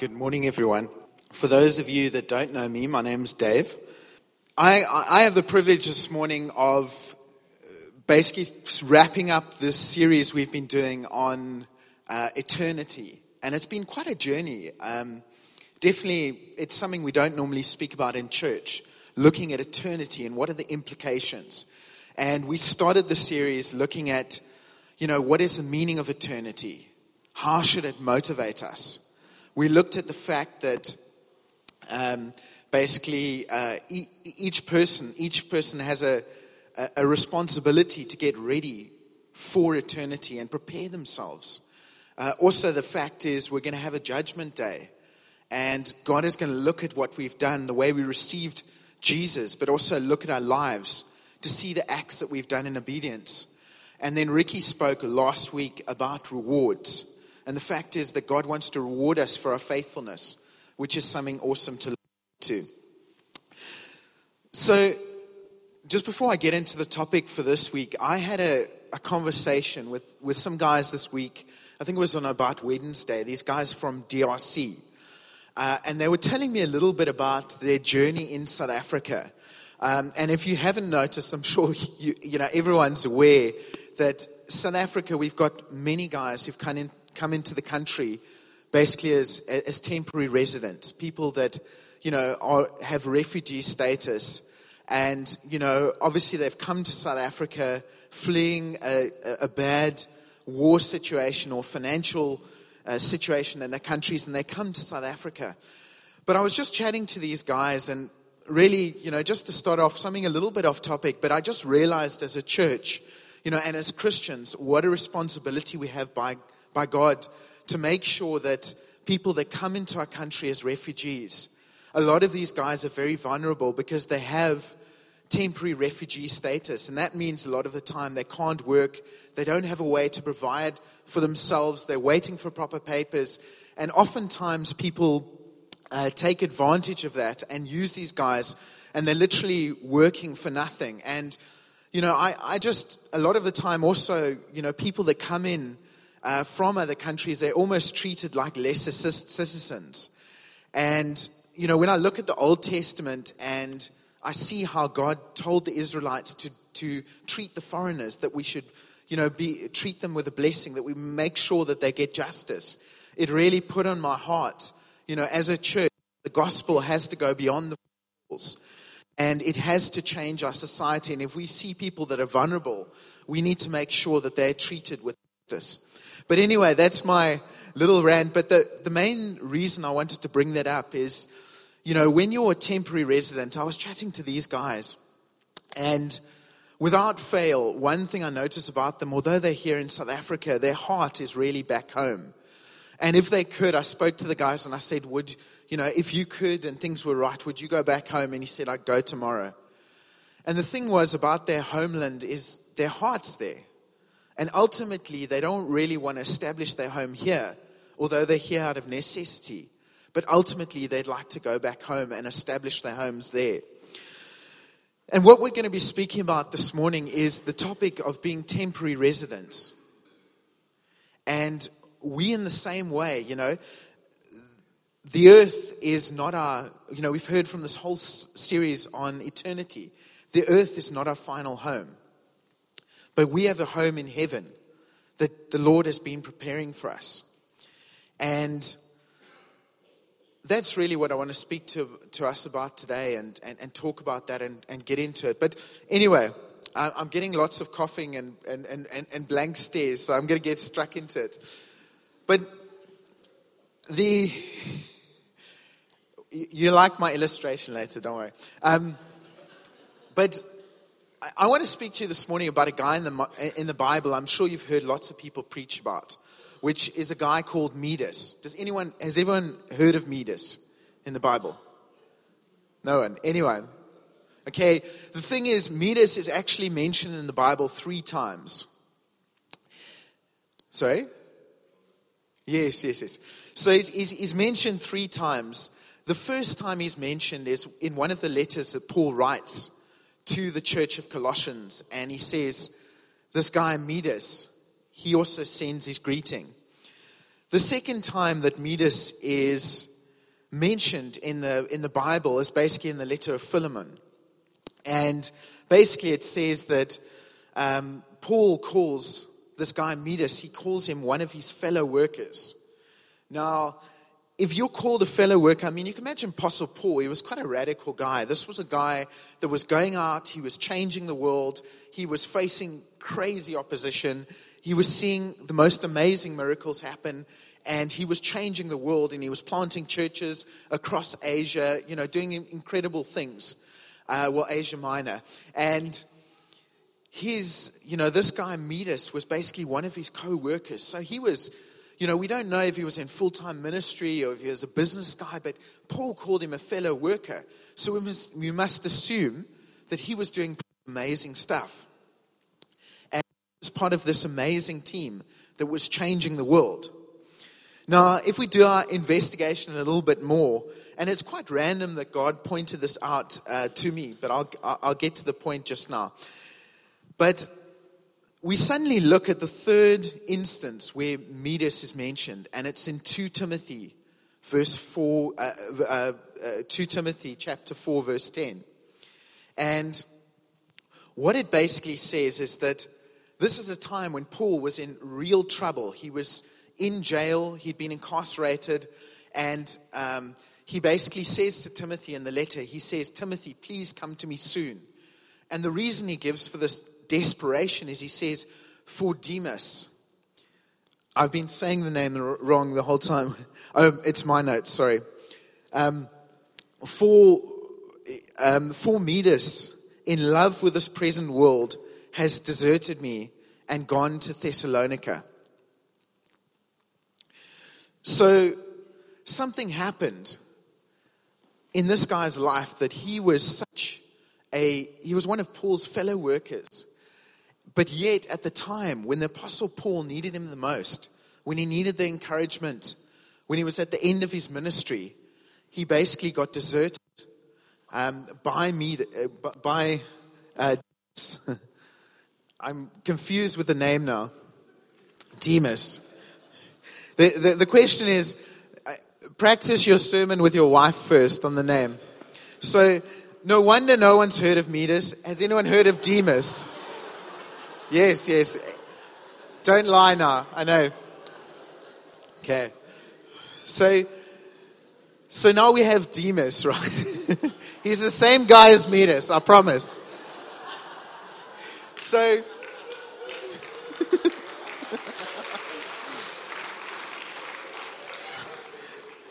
Good morning, everyone. For those of you that don't know me, my name's Dave. I, I have the privilege this morning of basically wrapping up this series we've been doing on uh, eternity. And it's been quite a journey. Um, definitely, it's something we don't normally speak about in church, looking at eternity and what are the implications. And we started the series looking at, you know, what is the meaning of eternity? How should it motivate us? We looked at the fact that um, basically uh, e- each person, each person has a, a responsibility to get ready for eternity and prepare themselves. Uh, also, the fact is we're going to have a judgment day, and God is going to look at what we've done, the way we received Jesus, but also look at our lives to see the acts that we've done in obedience. And then Ricky spoke last week about rewards. And the fact is that God wants to reward us for our faithfulness, which is something awesome to look to. So, just before I get into the topic for this week, I had a, a conversation with, with some guys this week. I think it was on about Wednesday. These guys from DRC. Uh, and they were telling me a little bit about their journey in South Africa. Um, and if you haven't noticed, I'm sure you, you know everyone's aware that South Africa, we've got many guys who've come in, come into the country basically as, as temporary residents, people that, you know, are, have refugee status. And, you know, obviously they've come to South Africa fleeing a, a bad war situation or financial uh, situation in their countries, and they come to South Africa. But I was just chatting to these guys, and really, you know, just to start off, something a little bit off topic, but I just realized as a church, you know, and as Christians, what a responsibility we have by by God to make sure that people that come into our country as refugees, a lot of these guys are very vulnerable because they have temporary refugee status. And that means a lot of the time they can't work, they don't have a way to provide for themselves, they're waiting for proper papers. And oftentimes people uh, take advantage of that and use these guys, and they're literally working for nothing. And, you know, I, I just, a lot of the time also, you know, people that come in, uh, from other countries, they're almost treated like lesser citizens. And, you know, when I look at the Old Testament and I see how God told the Israelites to, to treat the foreigners, that we should, you know, be, treat them with a blessing, that we make sure that they get justice, it really put on my heart, you know, as a church, the gospel has to go beyond the walls. And it has to change our society. And if we see people that are vulnerable, we need to make sure that they're treated with justice. But anyway, that's my little rant. But the, the main reason I wanted to bring that up is, you know, when you're a temporary resident, I was chatting to these guys, and without fail, one thing I notice about them, although they're here in South Africa, their heart is really back home. And if they could, I spoke to the guys and I said, Would, you know, if you could and things were right, would you go back home? And he said, I'd go tomorrow. And the thing was about their homeland is their heart's there. And ultimately, they don't really want to establish their home here, although they're here out of necessity. But ultimately, they'd like to go back home and establish their homes there. And what we're going to be speaking about this morning is the topic of being temporary residents. And we, in the same way, you know, the earth is not our, you know, we've heard from this whole series on eternity. The earth is not our final home. But we have a home in heaven that the Lord has been preparing for us. And that's really what I want to speak to, to us about today and, and, and talk about that and, and get into it. But anyway, I'm getting lots of coughing and, and, and, and blank stares, so I'm going to get struck into it. But the. You like my illustration later, don't worry. Um, but I want to speak to you this morning about a guy in the, in the Bible I'm sure you've heard lots of people preach about, which is a guy called Midas. Does anyone, has everyone heard of Midas in the Bible? No one? Anyone? Okay, the thing is, Midas is actually mentioned in the Bible three times. Sorry? Yes, yes, yes. So he's, he's, he's mentioned three times. The first time he's mentioned is in one of the letters that Paul writes to the church of Colossians and he says, This guy Midas, he also sends his greeting. The second time that Midas is mentioned in the, in the Bible is basically in the letter of Philemon. And basically, it says that um, Paul calls this guy Midas, he calls him one of his fellow workers. Now, if you're called a fellow worker, I mean, you can imagine Apostle Paul, he was quite a radical guy. This was a guy that was going out, he was changing the world, he was facing crazy opposition, he was seeing the most amazing miracles happen, and he was changing the world, and he was planting churches across Asia, you know, doing incredible things. Uh, well, Asia Minor. And his, you know, this guy Midas was basically one of his co workers. So he was you know, we don't know if he was in full time ministry or if he was a business guy, but Paul called him a fellow worker. So we must, we must assume that he was doing amazing stuff. And he was part of this amazing team that was changing the world. Now, if we do our investigation a little bit more, and it's quite random that God pointed this out uh, to me, but I'll, I'll get to the point just now. But we suddenly look at the third instance where Midas is mentioned, and it's in 2 Timothy, verse 4, uh, uh, uh, 2 Timothy chapter 4, verse 10. And what it basically says is that this is a time when Paul was in real trouble. He was in jail, he'd been incarcerated, and um, he basically says to Timothy in the letter, he says, Timothy, please come to me soon. And the reason he gives for this desperation as he says, For Demas. I've been saying the name wrong the whole time. Oh, it's my notes, sorry. Um, for, um, for Midas, in love with this present world, has deserted me and gone to Thessalonica. So, something happened in this guy's life that he was such a, he was one of Paul's fellow workers. But yet, at the time when the Apostle Paul needed him the most, when he needed the encouragement, when he was at the end of his ministry, he basically got deserted um, by me, uh, by. Uh, I'm confused with the name now. Demas. The, the, the question is uh, practice your sermon with your wife first on the name. So, no wonder no one's heard of Midas. Has anyone heard of Demas? Yes, yes. Don't lie now. I know. Okay. So, so now we have Demas, right? He's the same guy as Midas, I promise. So,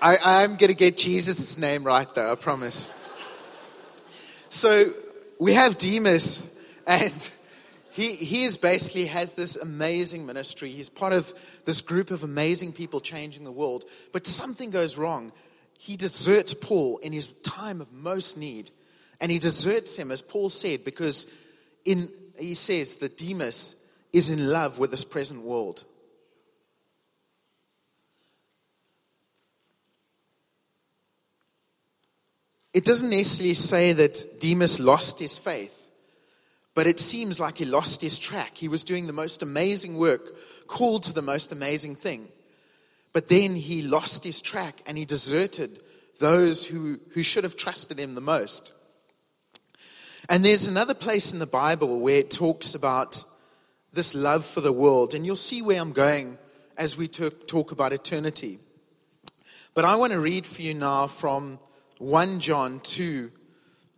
I, I'm going to get Jesus' name right, though, I promise. So, we have Demas, and he, he is basically has this amazing ministry. He's part of this group of amazing people changing the world. But something goes wrong. He deserts Paul in his time of most need. And he deserts him, as Paul said, because in, he says that Demas is in love with this present world. It doesn't necessarily say that Demas lost his faith. But it seems like he lost his track. He was doing the most amazing work, called to the most amazing thing. But then he lost his track and he deserted those who, who should have trusted him the most. And there's another place in the Bible where it talks about this love for the world. And you'll see where I'm going as we talk about eternity. But I want to read for you now from 1 John 2,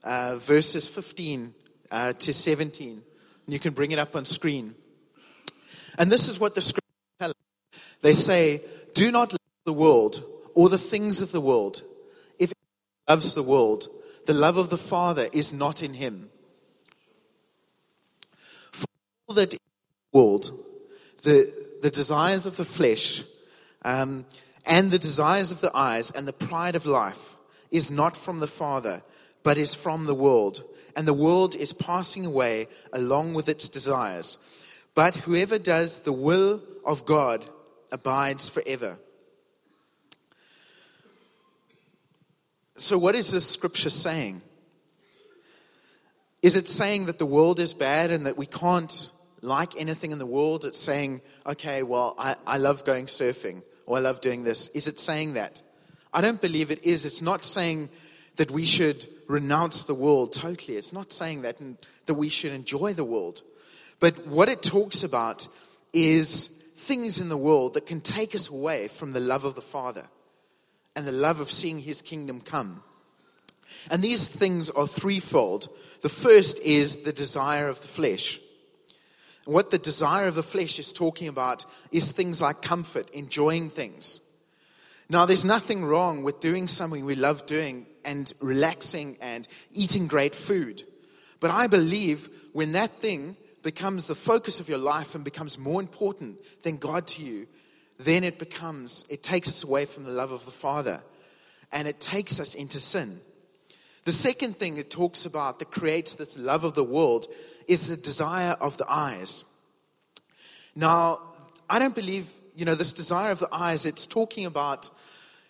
uh, verses 15 uh, to 17. You can bring it up on screen. And this is what the scriptures tell us. They say, Do not love the world or the things of the world. If he loves the world, the love of the Father is not in him. For all that the world, the, the desires of the flesh, um, and the desires of the eyes, and the pride of life is not from the Father, but is from the world and the world is passing away along with its desires. But whoever does the will of God abides forever. So, what is this scripture saying? Is it saying that the world is bad and that we can't like anything in the world? It's saying, okay, well, I, I love going surfing or I love doing this. Is it saying that? I don't believe it is. It's not saying that we should renounce the world totally. It's not saying that, that we should enjoy the world. But what it talks about is things in the world that can take us away from the love of the Father and the love of seeing His kingdom come. And these things are threefold. The first is the desire of the flesh. What the desire of the flesh is talking about is things like comfort, enjoying things. Now, there's nothing wrong with doing something we love doing and relaxing and eating great food. But I believe when that thing becomes the focus of your life and becomes more important than God to you, then it becomes, it takes us away from the love of the Father and it takes us into sin. The second thing it talks about that creates this love of the world is the desire of the eyes. Now, I don't believe, you know, this desire of the eyes, it's talking about,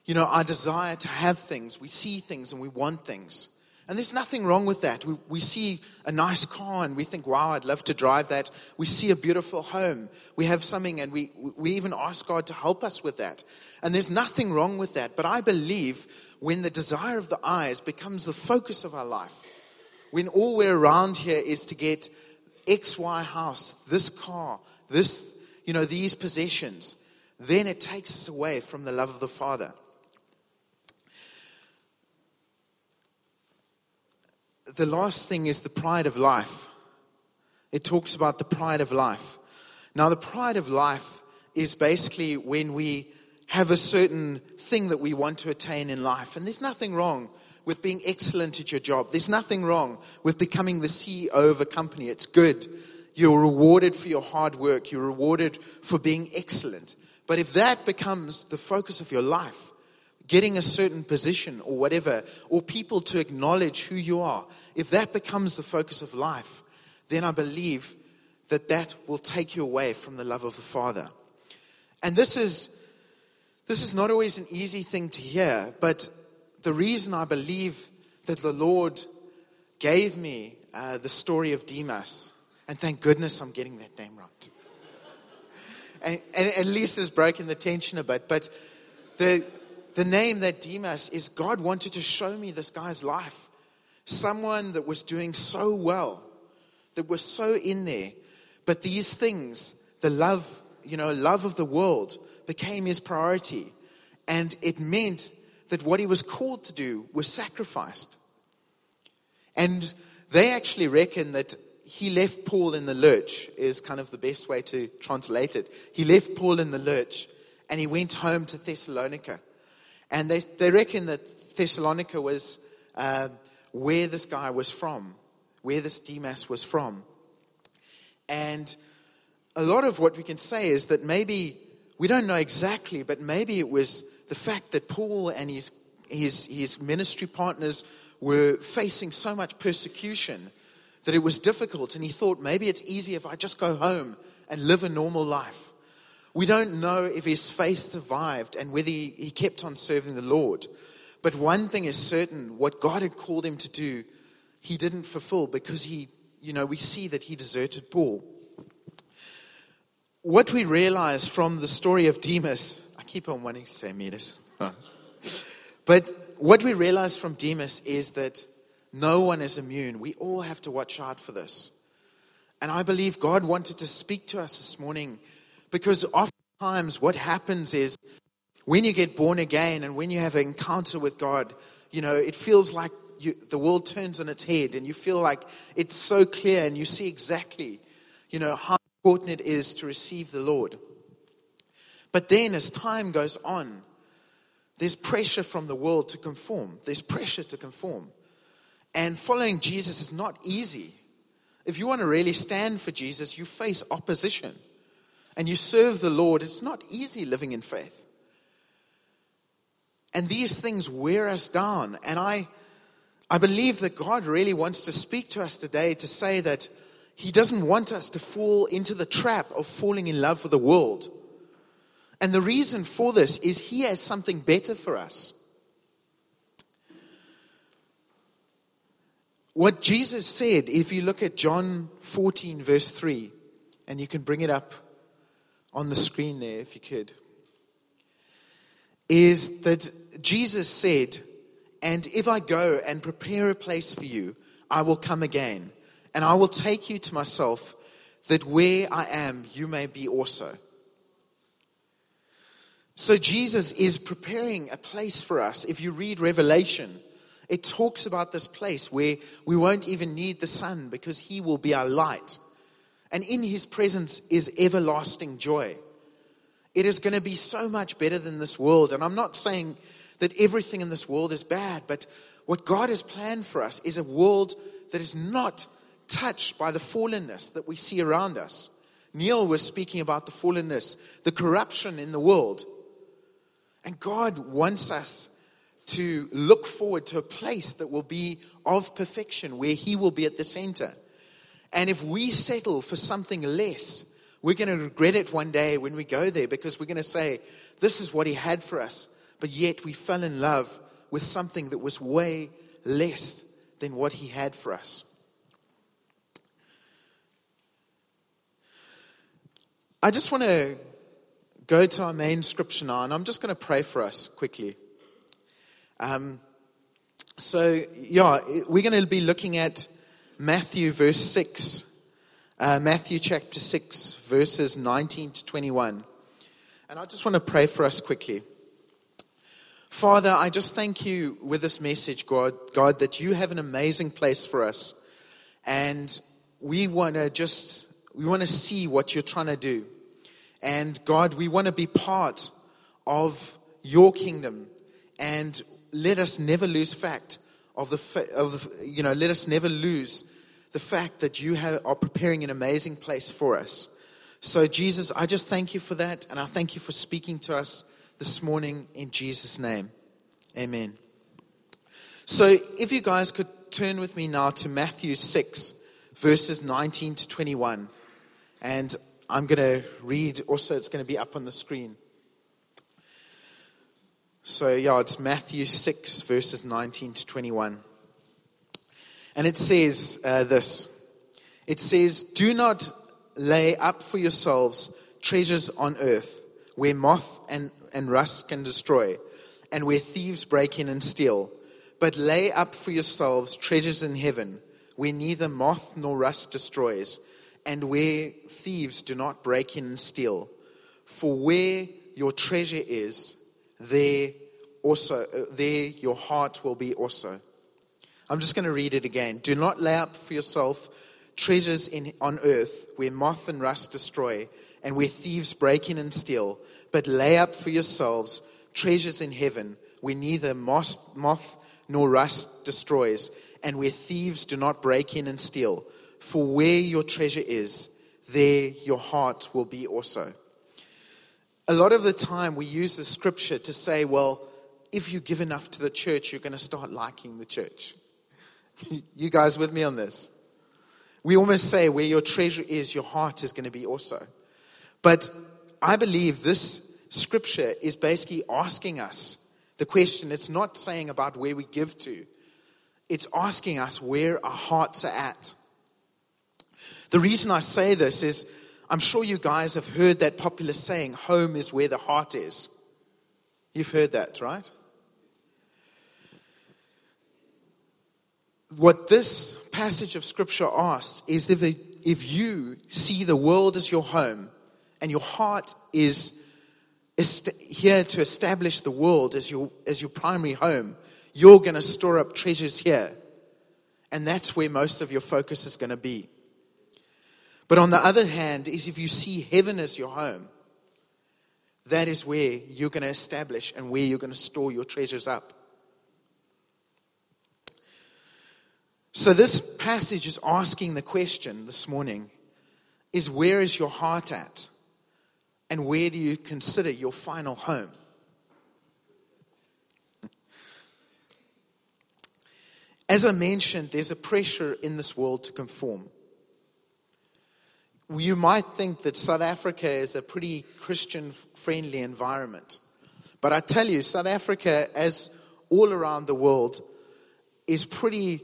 you know, our desire to have things. We see things and we want things. And there's nothing wrong with that. We, we see a nice car and we think, wow, I'd love to drive that. We see a beautiful home. We have something and we, we even ask God to help us with that. And there's nothing wrong with that. But I believe when the desire of the eyes becomes the focus of our life, when all we're around here is to get XY house, this car, this, you know, these possessions, then it takes us away from the love of the Father. The last thing is the pride of life. It talks about the pride of life. Now, the pride of life is basically when we have a certain thing that we want to attain in life. And there's nothing wrong with being excellent at your job. There's nothing wrong with becoming the CEO of a company. It's good. You're rewarded for your hard work, you're rewarded for being excellent. But if that becomes the focus of your life, getting a certain position or whatever, or people to acknowledge who you are, if that becomes the focus of life, then I believe that that will take you away from the love of the Father. And this is, this is not always an easy thing to hear, but the reason I believe that the Lord gave me uh, the story of Demas, and thank goodness I'm getting that name right. and, and at least has broken the tension a bit, but the, the name that Demas is God wanted to show me this guy's life. Someone that was doing so well, that was so in there. But these things, the love, you know, love of the world became his priority. And it meant that what he was called to do was sacrificed. And they actually reckon that he left Paul in the lurch, is kind of the best way to translate it. He left Paul in the lurch and he went home to Thessalonica. And they, they reckon that Thessalonica was uh, where this guy was from, where this Demas was from. And a lot of what we can say is that maybe, we don't know exactly, but maybe it was the fact that Paul and his, his, his ministry partners were facing so much persecution that it was difficult. And he thought, maybe it's easy if I just go home and live a normal life. We don't know if his faith survived and whether he, kept on serving the Lord. But one thing is certain what God had called him to do, he didn't fulfill because he, you know, we see that he deserted Paul. What we realize from the story of Demas, I keep on wanting to say Midas, but what we realize from Demas is that no one is immune. We all have to watch out for this. And I believe God wanted to speak to us this morning because oftentimes what happens is when you get born again and when you have an encounter with God, you know, it feels like you, the world turns on its head and you feel like it's so clear and you see exactly, you know, how important it is to receive the Lord. But then as time goes on, there's pressure from the world to conform. There's pressure to conform. And following Jesus is not easy. If you want to really stand for Jesus, you face opposition and you serve the Lord, it's not easy living in faith. And these things wear us down. And I, I believe that God really wants to speak to us today to say that He doesn't want us to fall into the trap of falling in love with the world. And the reason for this is He has something better for us. What Jesus said, if you look at John 14, verse 3, and you can bring it up on the screen there if you could. is that Jesus said, And if I go and prepare a place for you, I will come again, and I will take you to myself, that where I am, you may be also. So Jesus is preparing a place for us. If you read Revelation, it talks about this place where we won't even need the sun because he will be our light. And in his presence is everlasting joy. It is going to be so much better than this world. And I'm not saying that everything in this world is bad, but what God has planned for us is a world that is not touched by the fallenness that we see around us. Neil was speaking about the fallenness, the corruption in the world. And God wants us to look forward to a place that will be of perfection, where He will be at the center. And if we settle for something less, we're going to regret it one day when we go there because we're going to say, This is what He had for us. But yet we fell in love with something that was way less than what He had for us. I just want to go to our main scripture now, and I'm just going to pray for us quickly. Um, so, yeah, we're going to be looking at Matthew, verse 6. Uh, Matthew chapter 6, verses 19 to 21. And I just want to pray for us quickly. Father, I just thank you with this message, God, God, that you have an amazing place for us. And we want to just, we want to see what you're trying to do. And God, we want to be part of your kingdom. And let us never lose fact of the, of the you know, let us never lose the fact that you have, are preparing an amazing place for us. So, Jesus, I just thank you for that, and I thank you for speaking to us this morning in Jesus' name. Amen. So, if you guys could turn with me now to Matthew 6, verses 19 to 21. And I'm going to read, also, it's going to be up on the screen. So, yeah, it's Matthew 6, verses 19 to 21. And it says uh, this it says, Do not lay up for yourselves treasures on earth where moth and, and rust can destroy, and where thieves break in and steal. But lay up for yourselves treasures in heaven where neither moth nor rust destroys, and where thieves do not break in and steal. For where your treasure is, there also uh, there your heart will be also. I'm just going to read it again. Do not lay up for yourself treasures in, on earth where moth and rust destroy and where thieves break in and steal, but lay up for yourselves treasures in heaven where neither moth, moth nor rust destroys and where thieves do not break in and steal. For where your treasure is, there your heart will be also. A lot of the time we use the scripture to say, well, if you give enough to the church, you're going to start liking the church. You guys with me on this? We almost say where your treasure is, your heart is going to be also. But I believe this scripture is basically asking us the question. It's not saying about where we give to, it's asking us where our hearts are at. The reason I say this is I'm sure you guys have heard that popular saying, home is where the heart is. You've heard that, right? what this passage of scripture asks is if, they, if you see the world as your home and your heart is here to establish the world as your, as your primary home, you're going to store up treasures here. And that's where most of your focus is going to be. But on the other hand, is if you see heaven as your home, that is where you're going to establish and where you're going to store your treasures up. So, this passage is asking the question this morning is where is your heart at? And where do you consider your final home? As I mentioned, there's a pressure in this world to conform. You might think that South Africa is a pretty Christian friendly environment. But I tell you, South Africa, as all around the world, is pretty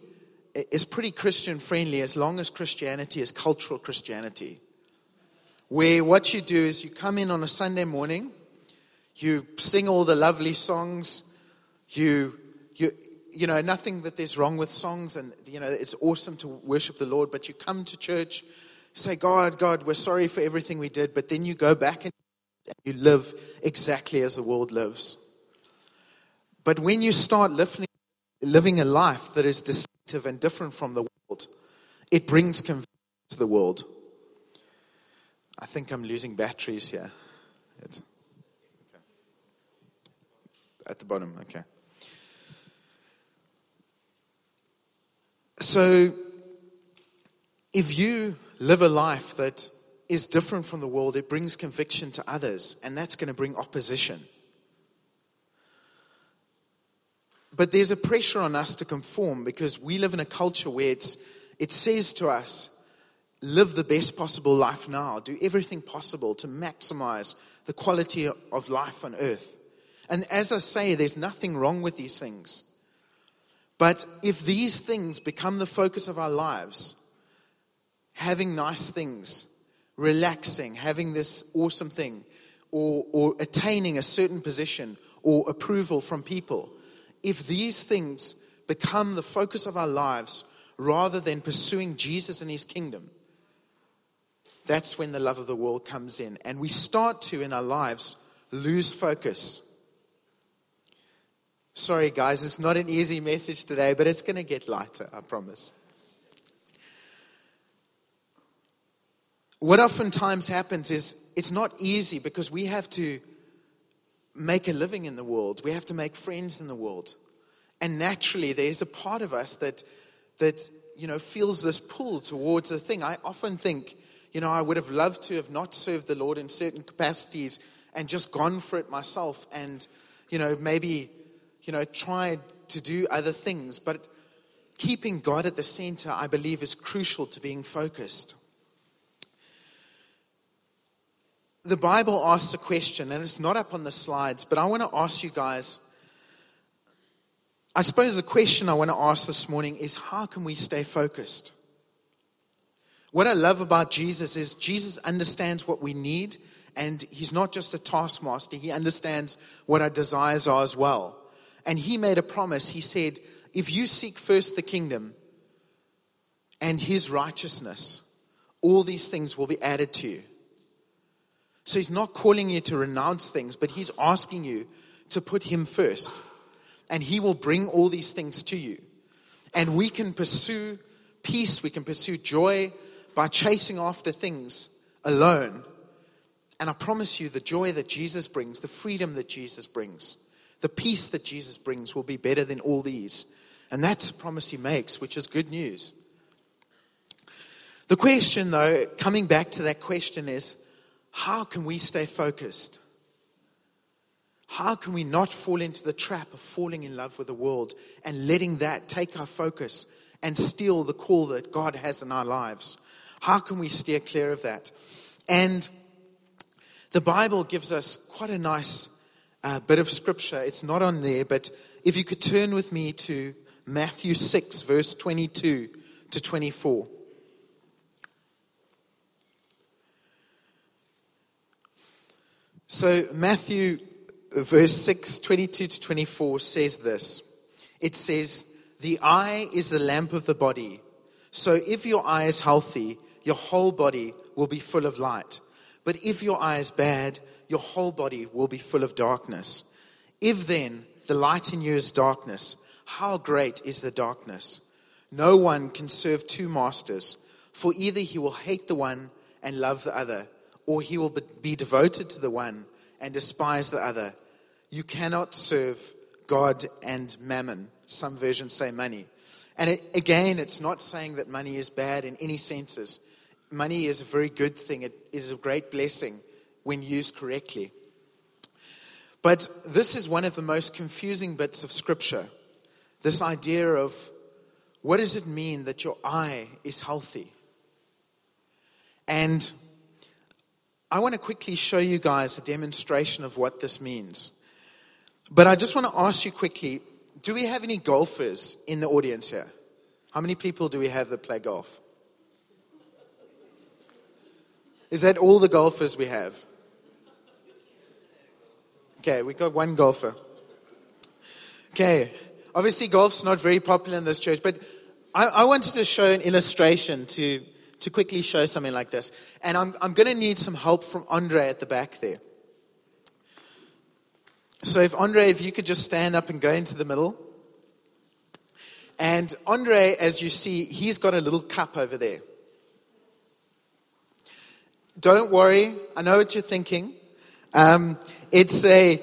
is pretty Christian friendly as long as Christianity is cultural Christianity. Where what you do is you come in on a Sunday morning, you sing all the lovely songs, you, you, you know, nothing that there's wrong with songs, and, you know, it's awesome to worship the Lord, but you come to church, say, God, God, we're sorry for everything we did, but then you go back and you live exactly as the world lives. But when you start living, a life that is distinctive and different from the world, it brings conviction to the world. I think I'm losing batteries here. It's at the bottom, okay. So, if you live a life that is different from the world, it brings conviction to others, and that's going to bring opposition. But there's a pressure on us to conform because we live in a culture where it's, it says to us, live the best possible life now, do everything possible to maximize the quality of life on earth. And as I say, there's nothing wrong with these things. But if these things become the focus of our lives, having nice things, relaxing, having this awesome thing, or, or attaining a certain position or approval from people, if these things become the focus of our lives rather than pursuing Jesus and his kingdom, that's when the love of the world comes in. And we start to, in our lives, lose focus. Sorry, guys, it's not an easy message today, but it's going to get lighter, I promise. What oftentimes happens is it's not easy because we have to make a living in the world, we have to make friends in the world. And naturally, there's a part of us that, that you know, feels this pull towards the thing. I often think, you know, I would have loved to have not served the Lord in certain capacities and just gone for it myself and, you know, maybe, you know, tried to do other things. But keeping God at the center, I believe, is crucial to being focused. The Bible asks a question, and it's not up on the slides, but I want to ask you guys. I suppose the question I want to ask this morning is how can we stay focused? What I love about Jesus is Jesus understands what we need, and he's not just a taskmaster, he understands what our desires are as well. And he made a promise. He said, If you seek first the kingdom and his righteousness, all these things will be added to you. So he's not calling you to renounce things, but he's asking you to put him first. And he will bring all these things to you. And we can pursue peace, we can pursue joy by chasing after things alone. And I promise you, the joy that Jesus brings, the freedom that Jesus brings, the peace that Jesus brings will be better than all these. And that's a promise he makes, which is good news. The question, though, coming back to that question, is how can we stay focused? How can we not fall into the trap of falling in love with the world and letting that take our focus and steal the call that God has in our lives? How can we steer clear of that? And the Bible gives us quite a nice uh, bit of scripture. It's not on there, but if you could turn with me to Matthew 6, verse 22 to 24. So, Matthew, uh, verse 6, 22 to 24 says this It says, The eye is the lamp of the body. So, if your eye is healthy, your whole body will be full of light. But if your eye is bad, your whole body will be full of darkness. If then the light in you is darkness, how great is the darkness? No one can serve two masters, for either he will hate the one and love the other or he will be devoted to the one and despise the other. You cannot serve God and mammon. Some versions say money. And it, again, it's not saying that money is bad in any senses. Money is a very good thing, it is a great blessing when used correctly. But this is one of the most confusing bits of Scripture this idea of what does it mean that your eye is healthy? And I want to quickly show you guys a demonstration of what this means. But I just want to ask you quickly do we have any golfers in the audience here? How many people do we have that play golf? Is that all the golfers we have? Okay, we got one golfer. Okay, obviously golf's not very popular in this church, but I, I wanted to show an illustration to, to quickly show something like this. And I'm, I'm going to need some help from Andre at the back there. So if Andre, if you could just stand up and go into the middle. And Andre, as you see, he's got a little cup over there. Don't worry, I know what you're thinking. Um, it's a,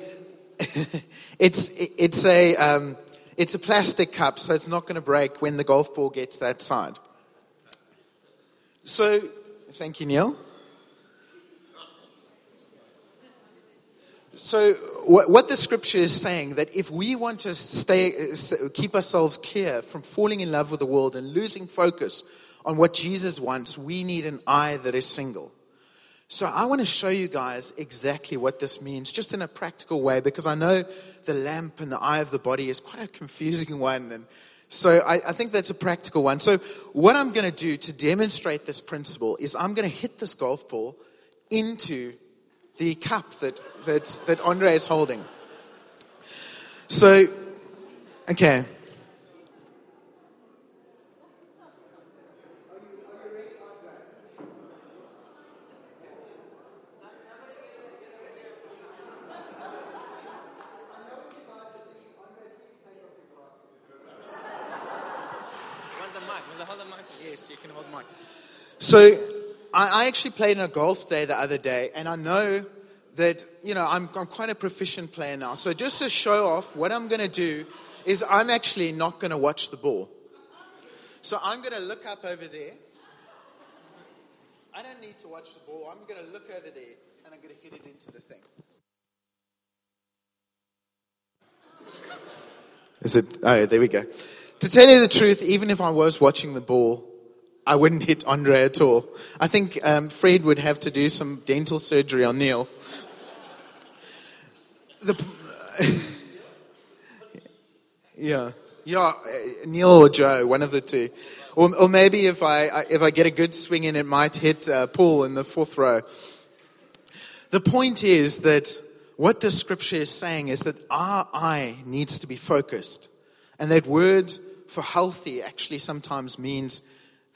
it's it's a um, it's a plastic cup, so it's not going to break when the golf ball gets that side. So, thank you, Neil. So, what the scripture is saying that if we want to stay, keep ourselves clear from falling in love with the world and losing focus on what Jesus wants, we need an eye that is single. So, I want to show you guys exactly what this means, just in a practical way, because I know the lamp and the eye of the body is quite a confusing one. And so, I, I think that's a practical one. So, what I'm going to do to demonstrate this principle is I'm going to hit this golf ball into the cup that, that, that Andre is holding. So, okay. Yes, you can hold the mic. So I, I actually played in a golf day the other day, and I know that, you know, I'm, I'm quite a proficient player now. So just to show off, what I'm going to do is I'm actually not going to watch the ball. So I'm going to look up over there. I don't need to watch the ball. I'm going to look over there and I'm going to hit it into the thing. Is it? Oh, there we go. To tell you the truth, even if I was watching the ball, I wouldn't hit Andre at all. I think um, Fred would have to do some dental surgery on Neil. The, yeah, yeah, uh, Neil or Joe, one of the two. Or, or maybe if I, if I get a good swing in, it might hit uh, Paul in the fourth row. The point is that what the scripture is saying is that our eye needs to be focused. And that word for healthy actually sometimes means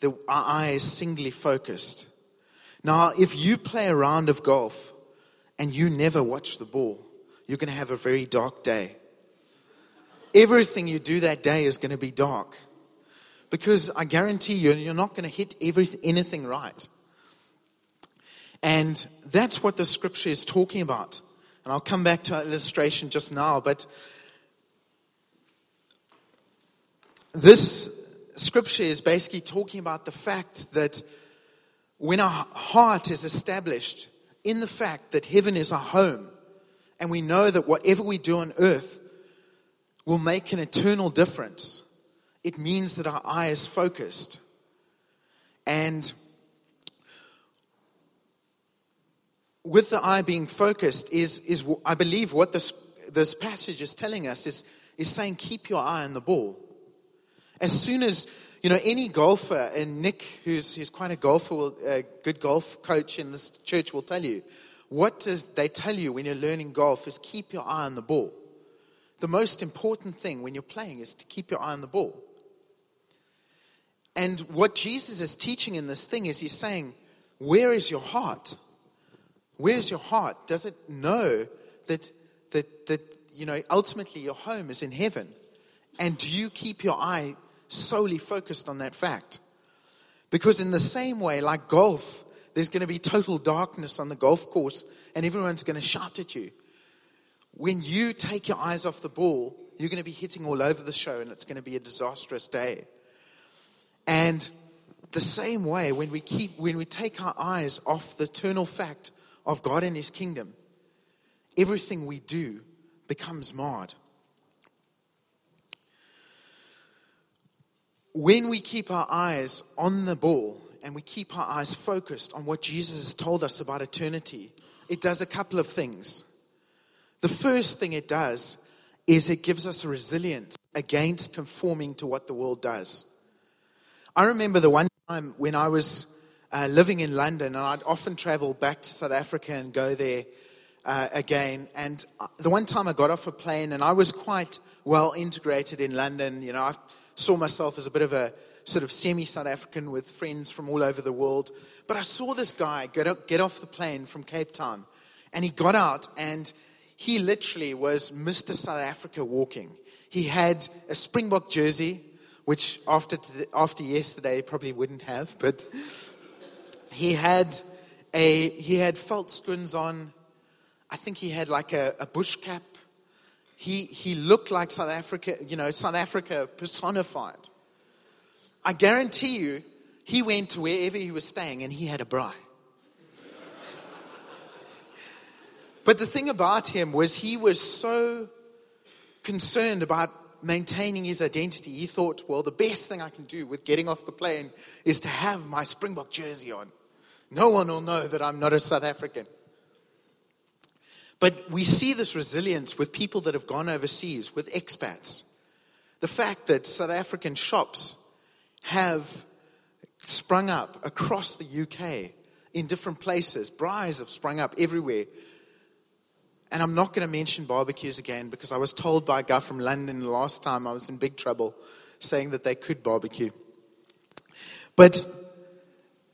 the, our eye is singly focused. Now, if you play a round of golf and you never watch the ball, you're going to have a very dark day. Everything you do that day is going to be dark. Because I guarantee you, you're not going to hit everything, anything right. And that's what the scripture is talking about. And I'll come back to our illustration just now, but this scripture is basically talking about the fact that when our heart is established in the fact that heaven is our home, and we know that whatever we do on earth will make an eternal difference, it means that our eye is focused. And with the eye being focused is, is I believe what this, this passage is telling us is, is saying keep your eye on the ball. As soon as, you know, any golfer, and Nick, who's, who's quite a golfer, a good golf coach in this church, will tell you, what does they tell you when you're learning golf is keep your eye on the ball. The most important thing when you're playing is to keep your eye on the ball. And what Jesus is teaching in this thing is he's saying, Where is your heart? Where's your heart? Does it know that, that, that you know, ultimately your home is in heaven? And do you keep your eye solely focused on that fact. Because, in the same way, like golf, there's going to be total darkness on the golf course and everyone's going to shout at you. When you take your eyes off the ball, you're going to be hitting all over the show and it's going to be a disastrous day. And the same way, when we, keep, when we take our eyes off the eternal fact of God and His kingdom, everything we do becomes marred. When we keep our eyes on the ball and we keep our eyes focused on what Jesus has told us about eternity, it does a couple of things. The first thing it does is it gives us a resilience against conforming to what the world does. I remember the one time when I was uh, living in London, and I'd often travel back to South Africa and go there uh, again. And uh, the one time I got off a plane, and I was quite well integrated in London. You know, I saw myself as a bit of a sort of semi South African with friends from all over the world. But I saw this guy get, up, get off the plane from Cape Town, and he got out, and he literally was Mr. South Africa walking. He had a Springbok jersey, which after, after yesterday probably wouldn't have, but he had, a, he had veldskoens on. I think he had like a, a bush cap. He, he looked like South Africa, you know, South Africa personified. I guarantee you, he went to wherever he was staying and he had a braai. but the thing about him was he was so concerned about maintaining his identity. He thought, well, the best thing I can do with getting off the plane is to have my Springbok jersey on. No one will know that I'm not a South African. But we see this resilience with people that have gone overseas, with expats. The fact that South African shops have sprung up across the UK in different places. Braais have sprung up everywhere. And I'm not going to mention barbecues again because I was told by a guy from London last time I was in big trouble saying that they could barbecue. But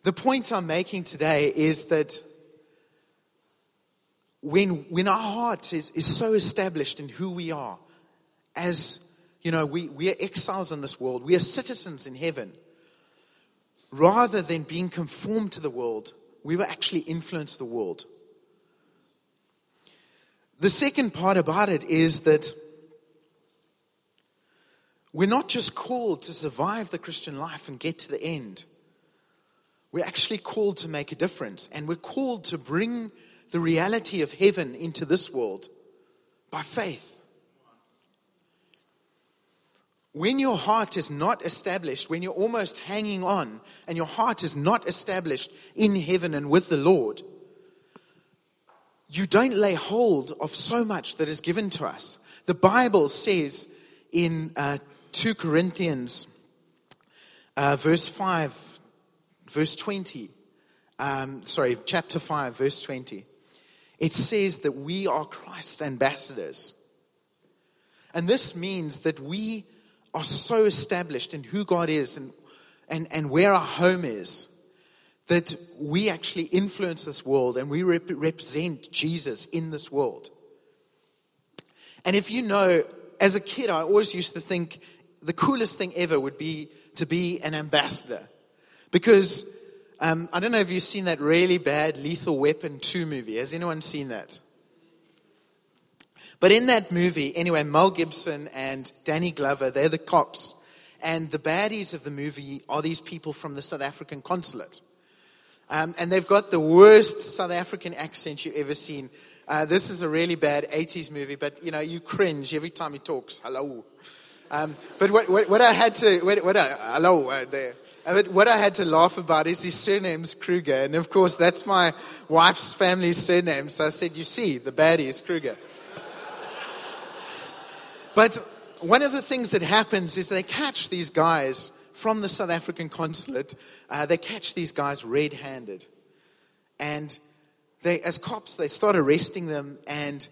the point I'm making today is that when, when our heart is, is so established in who we are, as you know, we, we are exiles in this world, we are citizens in heaven, rather than being conformed to the world, we will actually influence the world. The second part about it is that we're not just called to survive the Christian life and get to the end. We're actually called to make a difference, and we're called to bring the reality of heaven into this world by faith. When your heart is not established, when you're almost hanging on, and your heart is not established in heaven and with the Lord, you don't lay hold of so much that is given to us. The Bible says in uh, 2 Corinthians, uh, verse 5, verse 20, um, sorry, chapter 5, verse 20, it says that we are Christ's ambassadors. And this means that we are so established in who God is and, and, and where our home is that we actually influence this world and we rep- represent Jesus in this world. And if you know, as a kid, I always used to think the coolest thing ever would be to be an ambassador. Because um, I don't know if you've seen that really bad Lethal Weapon 2 movie. Has anyone seen that? But in that movie, anyway, Mel Gibson and Danny Glover, they're the cops. And the baddies of the movie are these people from the South African consulate. Um, and they've got the worst South African accent you've ever seen. Uh, this is a really bad 80s movie, but you know, you cringe every time he talks. Hello. Um, but what, what, what, I had to, what, what I, hello uh, there. But what I had to laugh about is his surname's Kruger. And of course, that's my wife's family's surname. So I said, You see, the baddie is Kruger. but one of the things that happens is they catch these guys from the South African consulate, uh, they catch these guys red handed. And they, as cops, they start arresting them. And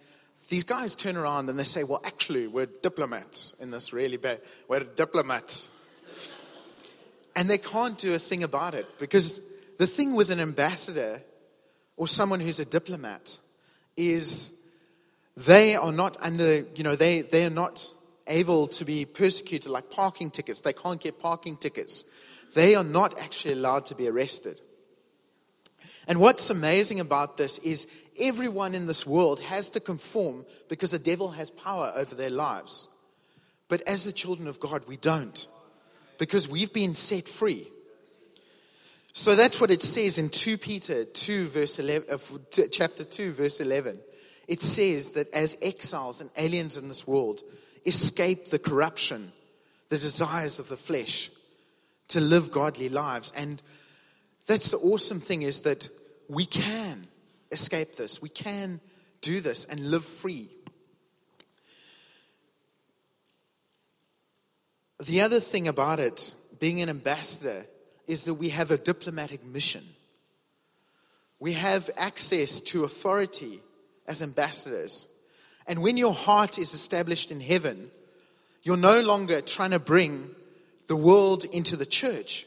these guys turn around and they say, Well, actually, we're diplomats in this really bad. We're diplomats. And they can't do a thing about it because the thing with an ambassador or someone who's a diplomat is they are not under, you know, they, they are not able to be persecuted, like parking tickets. They can't get parking tickets. They are not actually allowed to be arrested. And what's amazing about this is everyone in this world has to conform because the devil has power over their lives. But as the children of God, we don't because we've been set free. So that's what it says in 2 Peter 2 verse 11, uh, chapter 2 verse 11. It says that as exiles and aliens in this world, escape the corruption, the desires of the flesh, to live godly lives. And that's the awesome thing is that we can escape this. We can do this and live free. The other thing about it, being an ambassador, is that we have a diplomatic mission. We have access to authority as ambassadors. And when your heart is established in heaven, you're no longer trying to bring the world into the church,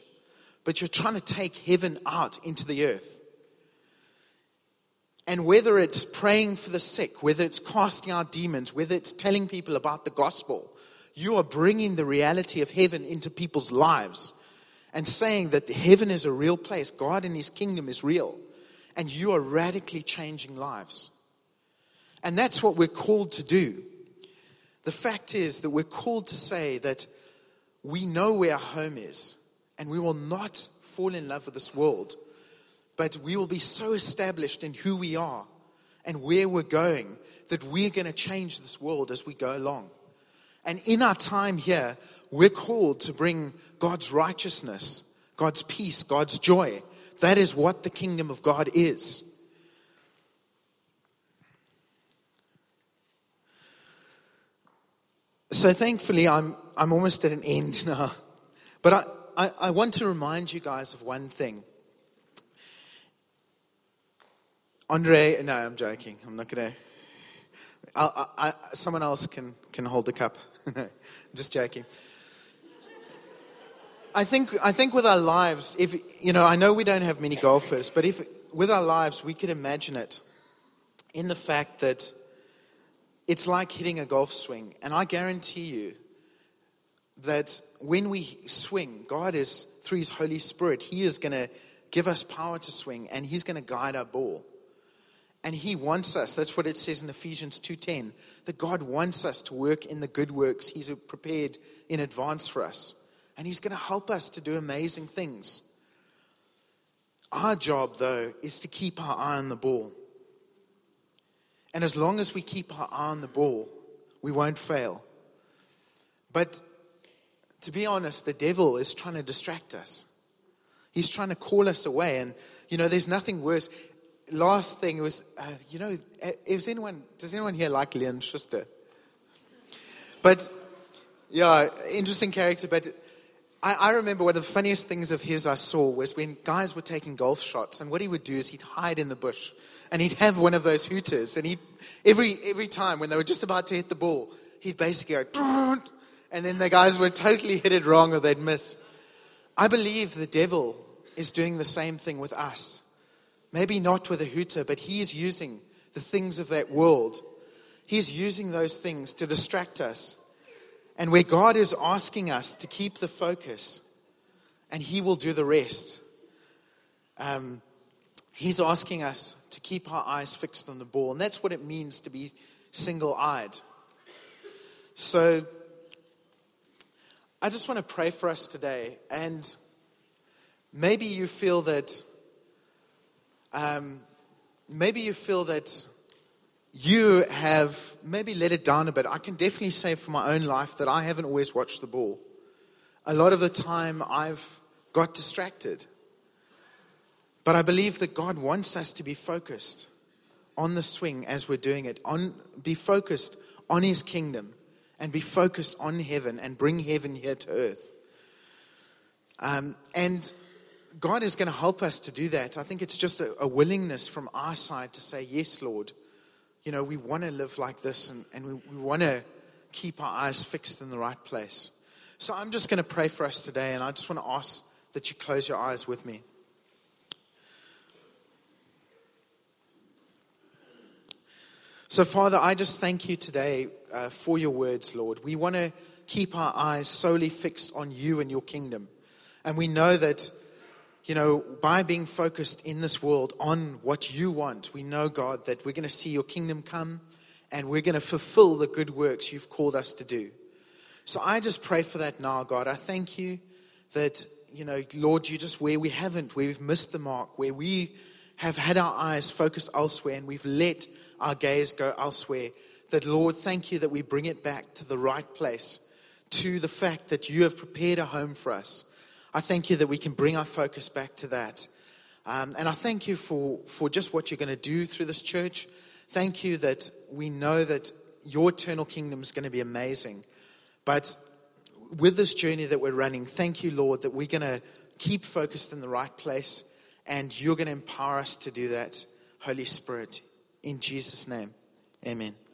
but you're trying to take heaven out into the earth. And whether it's praying for the sick, whether it's casting out demons, whether it's telling people about the gospel, you are bringing the reality of heaven into people's lives and saying that heaven is a real place, God and His kingdom is real, and you are radically changing lives. And that's what we're called to do. The fact is that we're called to say that we know where our home is, and we will not fall in love with this world, but we will be so established in who we are and where we're going that we're going to change this world as we go along. And in our time here, we're called to bring God's righteousness, God's peace, God's joy. That is what the kingdom of God is. So thankfully, I'm, I'm almost at an end now. But I, I, I want to remind you guys of one thing. Andre, no, I'm joking. I'm not going to. Someone else can, can hold the cup. Just joking. I think, I think with our lives, if, you know, I know we don't have many golfers, but if with our lives we could imagine it in the fact that it's like hitting a golf swing. And I guarantee you that when we swing, God is, through His Holy Spirit, He is going to give us power to swing and He's going to guide our ball. And He wants us, that's what it says in Ephesians 2.10, that God wants us to work in the good works He's prepared in advance for us. And He's going to help us to do amazing things. Our job, though, is to keep our eye on the ball. And as long as we keep our eye on the ball, we won't fail. But to be honest, the devil is trying to distract us. He's trying to call us away. And, you know, there's nothing worse. Last thing was, uh, you know, is anyone, does anyone here like Leon Schuster? But, yeah, interesting character. But I, I remember one of the funniest things of his I saw was when guys were taking golf shots, and what he would do is he'd hide in the bush and he'd have one of those hooters, and he every every time when they were just about to hit the ball, he'd basically go, and then the guys would totally hit it wrong or they'd miss. I believe the devil is doing the same thing with us. Maybe not with a hooter, but he is using the things of that world. He's using those things to distract us. And where God is asking us to keep the focus, and He will do the rest. Um, He's asking us to keep our eyes fixed on the ball. And that's what it means to be single eyed. So I just want to pray for us today. And maybe you feel that, um, maybe you feel that you have maybe let it down a bit. I can definitely say for my own life that I haven't always watched the ball. A lot of the time I've got distracted. But I believe that God wants us to be focused on the swing as we're doing it, on, be focused on His kingdom and be focused on heaven and bring heaven here to earth. Um, and God is going to help us to do that. I think it's just a, a, willingness from our side to say, Yes, Lord. You know, we want to live like this and, and we, we want to keep our eyes fixed in the right place. So I'm just going to pray for us today, and I just want to ask that you close your eyes with me. So, Father, I just thank you today uh, for your words, Lord. We want to keep our eyes solely fixed on you and your kingdom. And we know that, you know, by being focused in this world on what you want, we know, God, that we're going to see your kingdom come and we're going to fulfill the good works you've called us to do. So I just pray for that now, God. I thank you that, you know, Lord, you just where we haven't, where we've missed the mark, where we have had our eyes focused elsewhere and we've let our gaze go elsewhere. That, Lord, thank you that we bring it back to the right place, to the fact that you have prepared a home for us. I thank you that we can bring our focus back to that. Um, and I thank you for, for just what you're going to do through this church. Thank you that we know that your eternal kingdom is going to be amazing. But with this journey that we're running, thank you, Lord, that we're going to keep focused in the right place and you're going to empower us to do that, Holy Spirit In Jesus' name, amen.